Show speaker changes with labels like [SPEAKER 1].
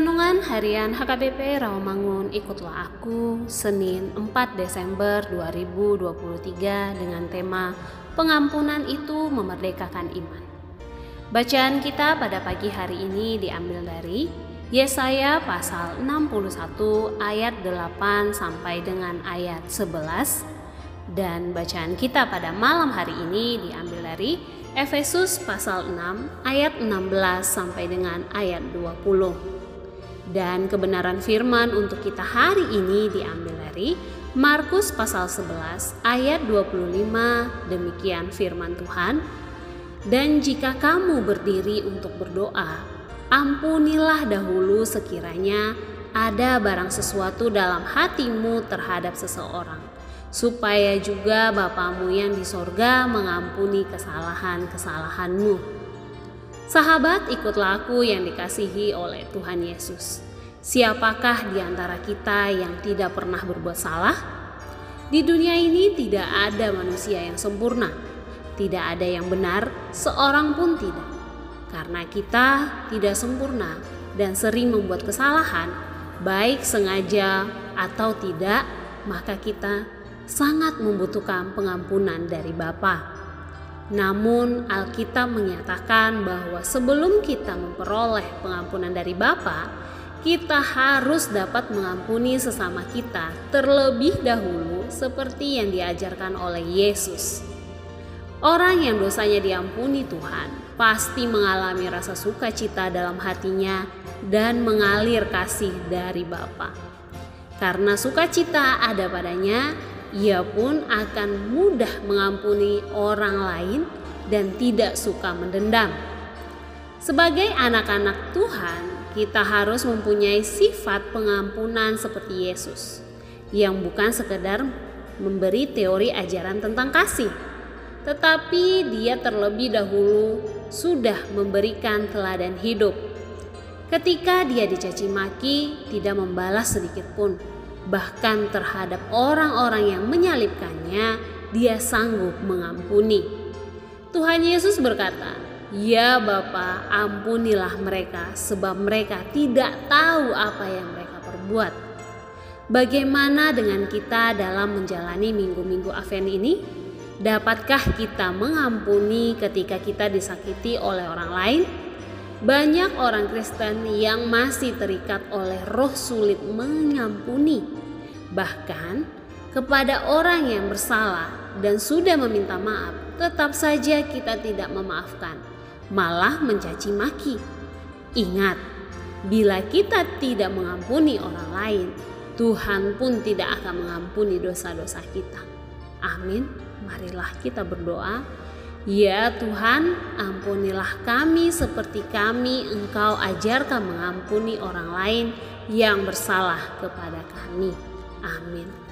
[SPEAKER 1] Renungan Harian HKBP Rawamangun Ikutlah Aku Senin 4 Desember 2023 dengan tema Pengampunan itu memerdekakan iman. Bacaan kita pada pagi hari ini diambil dari Yesaya pasal 61 ayat 8 sampai dengan ayat 11 dan bacaan kita pada malam hari ini diambil dari Efesus pasal 6 ayat 16 sampai dengan ayat 20. Dan kebenaran firman untuk kita hari ini diambil dari Markus pasal 11 ayat 25 demikian firman Tuhan dan jika kamu berdiri untuk berdoa ampunilah dahulu sekiranya ada barang sesuatu dalam hatimu terhadap seseorang supaya juga Bapamu yang di sorga mengampuni kesalahan-kesalahanmu. Sahabat, ikutlah aku yang dikasihi oleh Tuhan Yesus. Siapakah di antara kita yang tidak pernah berbuat salah? Di dunia ini tidak ada manusia yang sempurna, tidak ada yang benar, seorang pun tidak. Karena kita tidak sempurna dan sering membuat kesalahan, baik sengaja atau tidak, maka kita sangat membutuhkan pengampunan dari Bapa. Namun Alkitab menyatakan bahwa sebelum kita memperoleh pengampunan dari Bapa, kita harus dapat mengampuni sesama kita terlebih dahulu seperti yang diajarkan oleh Yesus. Orang yang dosanya diampuni Tuhan pasti mengalami rasa sukacita dalam hatinya dan mengalir kasih dari Bapa. Karena sukacita ada padanya, ia pun akan mudah mengampuni orang lain dan tidak suka mendendam. Sebagai anak-anak Tuhan, kita harus mempunyai sifat pengampunan seperti Yesus, yang bukan sekedar memberi teori ajaran tentang kasih, tetapi dia terlebih dahulu sudah memberikan teladan hidup. Ketika dia dicaci maki, tidak membalas sedikit pun, bahkan terhadap orang-orang yang menyalibkannya, dia sanggup mengampuni. Tuhan Yesus berkata, "Ya Bapa, ampunilah mereka, sebab mereka tidak tahu apa yang mereka perbuat." Bagaimana dengan kita dalam menjalani minggu-minggu Advent ini? Dapatkah kita mengampuni ketika kita disakiti oleh orang lain? Banyak orang Kristen yang masih terikat oleh roh sulit mengampuni, bahkan kepada orang yang bersalah dan sudah meminta maaf, tetap saja kita tidak memaafkan, malah mencaci maki. Ingat, bila kita tidak mengampuni orang lain, Tuhan pun tidak akan mengampuni dosa-dosa kita. Amin. Marilah kita berdoa. Ya Tuhan, ampunilah kami seperti kami Engkau ajarkan mengampuni orang lain yang bersalah kepada kami. Amin.